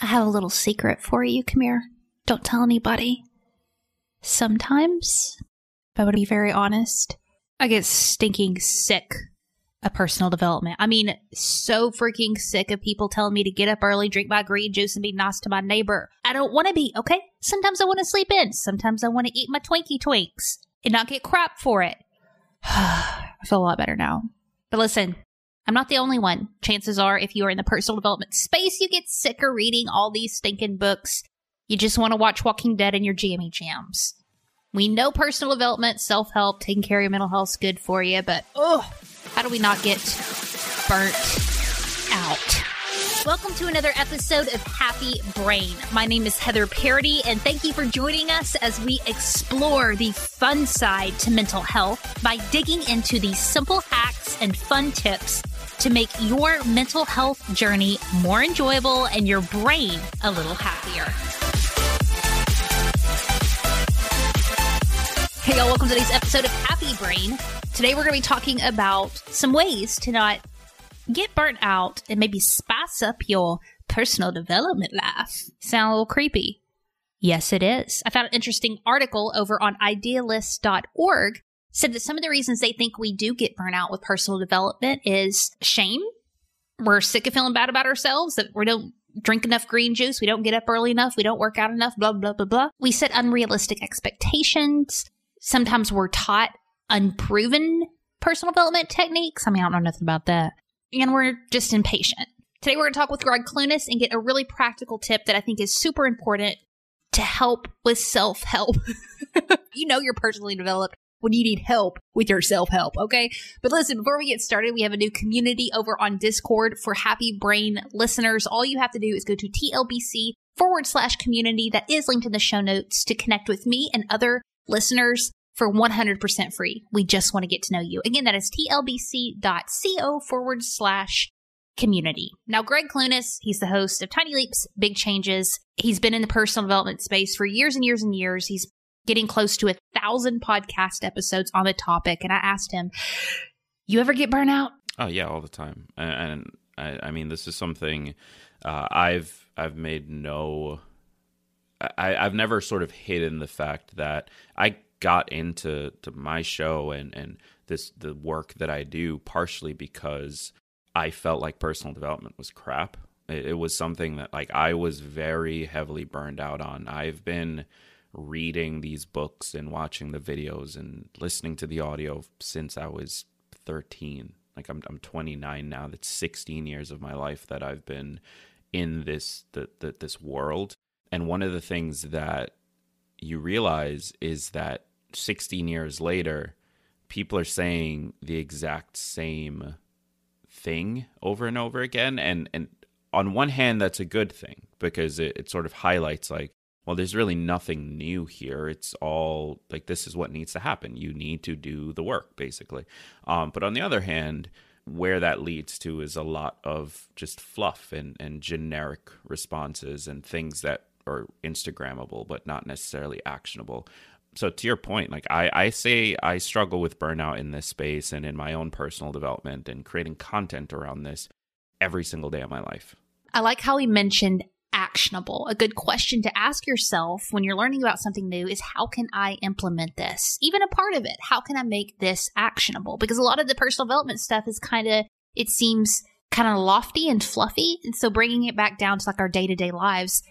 I have a little secret for you. Come here. Don't tell anybody. Sometimes, if I would be very honest, I get stinking sick of personal development. I mean, so freaking sick of people telling me to get up early, drink my green juice, and be nice to my neighbor. I don't want to be, okay? Sometimes I want to sleep in. Sometimes I want to eat my Twinkie Twinks and not get crap for it. I feel a lot better now. But listen, I'm not the only one. Chances are, if you are in the personal development space, you get sick of reading all these stinking books. You just want to watch Walking Dead in your jammy jams. We know personal development, self help, taking care of your mental health is good for you, but oh, how do we not get burnt out? Welcome to another episode of Happy Brain. My name is Heather Parady, and thank you for joining us as we explore the fun side to mental health by digging into the simple hacks and fun tips to make your mental health journey more enjoyable and your brain a little happier. Hey, y'all, welcome to today's episode of Happy Brain. Today, we're going to be talking about some ways to not get burnt out and maybe spice up your personal development life. Sound a little creepy? Yes, it is. I found an interesting article over on idealist.org said that some of the reasons they think we do get burnout with personal development is shame. We're sick of feeling bad about ourselves, that we don't drink enough green juice, we don't get up early enough, we don't work out enough, blah, blah, blah, blah. We set unrealistic expectations. Sometimes we're taught unproven personal development techniques. I mean, I don't know nothing about that. And we're just impatient. Today, we're going to talk with Gregg Clunis and get a really practical tip that I think is super important to help with self help. you know, you're personally developed when you need help with your self help, okay? But listen, before we get started, we have a new community over on Discord for Happy Brain listeners. All you have to do is go to TLBC forward slash community that is linked in the show notes to connect with me and other listeners for 100% free. We just want to get to know you. Again, that is tlbc.co forward slash community. Now, Gregg Clunis, he's the host of Tiny Leaps, Big Changes. He's been in the personal development space for years and years and years. He's getting close to a thousand podcast episodes on the topic. And I asked him, You ever get burnout? Oh, yeah, all the time. And, I, I, mean, this is something uh, I've I've made no I, I've never sort of hidden the fact that I got into to my show and and this the work that I do partially because I felt like personal development was crap. It, it was something that like I was very heavily burned out on. I've been reading these books and watching the videos and listening to the audio since I was 13. Like I'm I'm 29 now. That's 16 years of my life that I've been in this the, the this world and one of the things that you realize is that 16 years later, people are saying the exact same thing over and over again. And, and on one hand, that's a good thing because it, it sort of highlights, like, well, there's really nothing new here. It's all like this is what needs to happen. You need to do the work, basically. Um, but on the other hand, where that leads to is a lot of just fluff and, and generic responses and things that are Instagrammable, but not necessarily actionable. So to your point, like I, I say I struggle with burnout in this space and in my own personal development and creating content around this every single day of my life. I like how he mentioned actionable. A good question to ask yourself when you're learning about something new is how can I implement this? Even a part of it. How can I make this actionable? Because a lot of the personal development stuff is kind of, it seems kind of lofty and fluffy. And so bringing it back down to like our day to day lives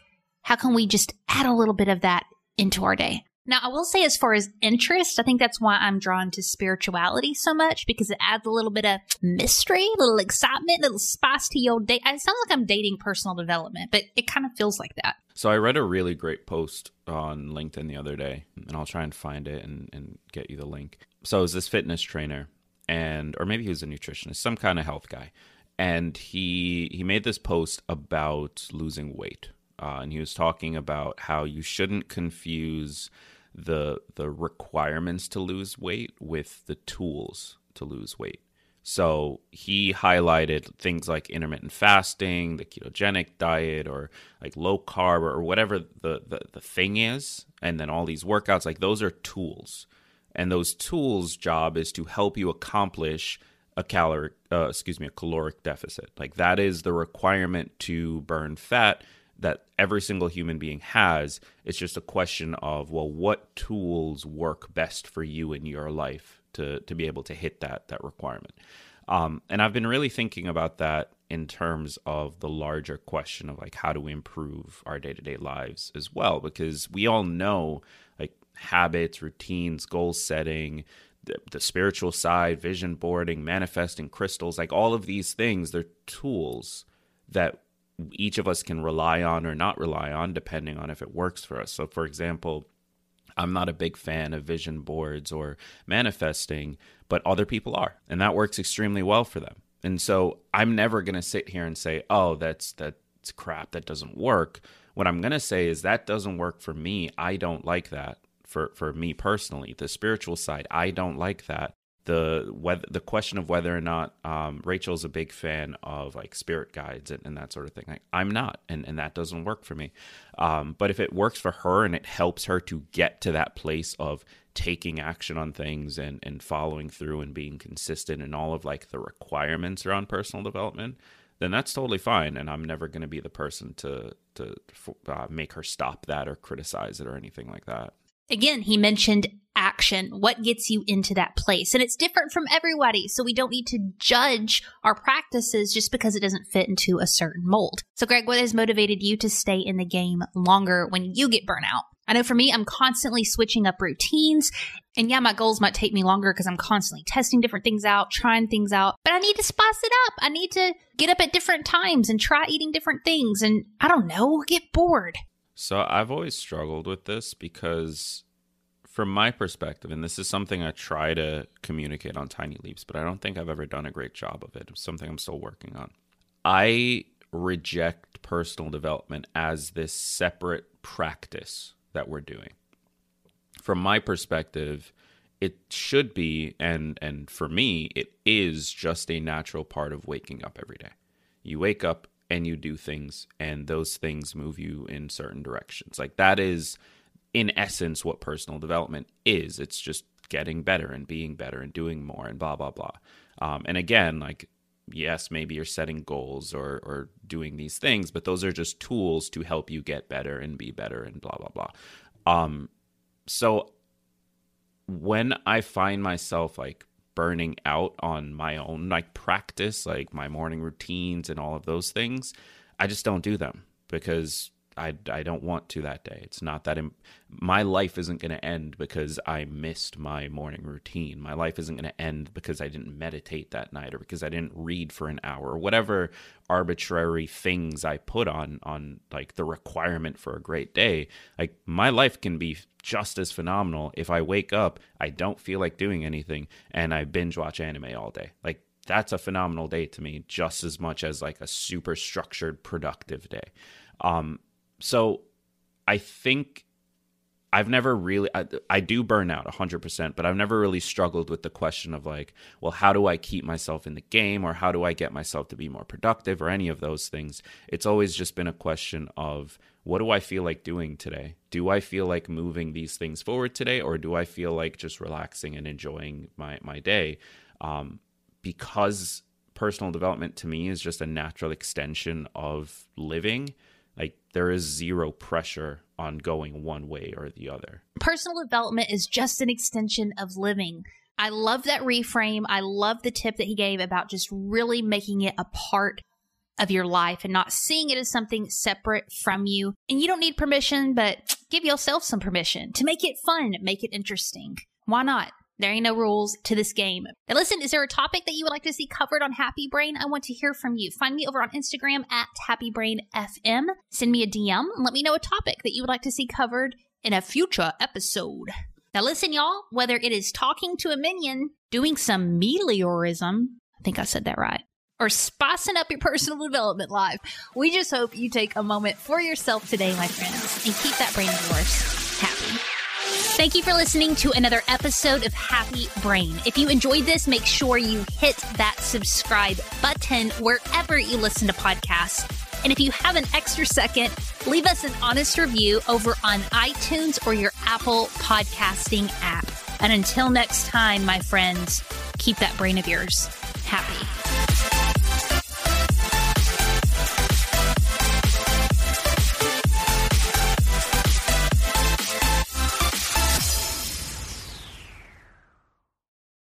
how can we just add a little bit of that into our day? Now, I will say, as far as interest, I think that's why I'm drawn to spirituality so much because it adds a little bit of mystery, a little excitement, a little spice to your day. It sounds like I'm dating personal development, but it kind of feels like that. So I read a really great post on LinkedIn the other day, and I'll try and find it and, and get you the link. So it was this fitness trainer, and or maybe he was a nutritionist, some kind of health guy, and he he made this post about losing weight uh, and he was talking about how you shouldn't confuse the the requirements to lose weight with the tools to lose weight. So he highlighted things like intermittent fasting, the ketogenic diet, or like low carb, or whatever the, the, the thing is. And then all these workouts, like those are tools. And those tools' job is to help you accomplish a caloric, uh, excuse me, a caloric deficit. Like that is the requirement to burn fat that every single human being has. It's just a question of, well, what tools work best for you in your life to, to be able to hit that, that requirement. Um, and I've been really thinking about that in terms of the larger question of like, how do we improve our day to day lives as well? Because we all know like habits, routines, goal setting, the, the spiritual side, vision boarding, manifesting crystals, like all of these things, they're tools that each of us can rely on or not rely on depending on if it works for us. So, for example, I'm not a big fan of vision boards or manifesting, but other people are, and that works extremely well for them. And so I'm never going to sit here and say, "Oh, that's that's crap, that doesn't work." What I'm going to say is that doesn't work for me. I don't like that for for me personally. The spiritual side, I don't like that the whether the question of whether or not um, Rachel's a big fan of like spirit guides and, and that sort of thing. Like, I'm not, and, and that doesn't work for me. Um, but if it works for her and it helps her to get to that place of taking action on things and, and following through and being consistent and all of like the requirements around personal development, then that's totally fine. And I'm never going to be the person to to uh, make her stop that or criticize it or anything like that. Again, he mentioned action, what gets you into that place. And it's different from everybody. So we don't need to judge our practices just because it doesn't fit into a certain mold. So, Gregg, what has motivated you to stay in the game longer when you get burnout? I know for me, I'm constantly switching up routines. And yeah, my goals might take me longer because I'm constantly testing different things out, trying things out, but I need to spice it up. I need to get up at different times and try eating different things. And I don't know, get bored. So I've always struggled with this because, from my perspective, and this is something I try to communicate on Tiny Leaps, but I don't think I've ever done a great job of it. It's something I'm still working on. I reject personal development as this separate practice that we're doing. From my perspective, it should be and and for me it is just a natural part of waking up every day. You wake up and you do things and those things move you in certain directions. Like that is in essence what personal development is. It's just getting better and being better and doing more and blah blah blah. Um, and again, like yes, maybe you're setting goals or or doing these things, but those are just tools to help you get better and be better and blah blah blah. Um, so when I find myself like burning out on my own like practice, like my morning routines and all of those things, I just don't do them because I, I don't want to that day. It's not that my life isn't going to end because I missed my morning routine. My life isn't going to end because I didn't meditate that night or because I didn't read for an hour or whatever arbitrary things I put on on like the requirement for a great day. Like my life can be just as phenomenal if I wake up, I don't feel like doing anything and I binge watch anime all day. Like that's a phenomenal day to me just as much as like a super structured productive day. Um so I think I've never really I, I, do burn out 100%, but I've never really struggled with the question of like, well, how do I keep myself in the game or how do I get myself to be more productive or any of those things? It's always just been a question of what do I feel like doing today? Do I feel like moving these things forward today or do I feel like just relaxing and enjoying my my day? Um, because personal development to me is just a natural extension of living there is zero pressure on going one way or the other. Personal development is just an extension of living. I love that reframe. I love the tip that he gave about just really making it a part of your life and not seeing it as something separate from you. And you don't need permission, but give yourself some permission to make it fun, make it interesting. Why not? There ain't no rules to this game. Now, listen, is there a topic that you would like to see covered on Happy Brain? I want to hear from you. Find me over on Instagram at Happy Brain FM. Send me a DM and let me know a topic that you would like to see covered in a future episode. Now, listen, y'all, whether it is talking to a minion, doing some meliorism, I think I said that right, or spicing up your personal development life, we just hope you take a moment for yourself today, my friends, and keep that brain of yours happy. Thank you for listening to another episode of Happy Brain. If you enjoyed this, make sure you hit that subscribe button wherever you listen to podcasts. And if you have an extra second, leave us an honest review over on iTunes or your Apple podcasting app. And until next time, my friends, keep that brain of yours happy.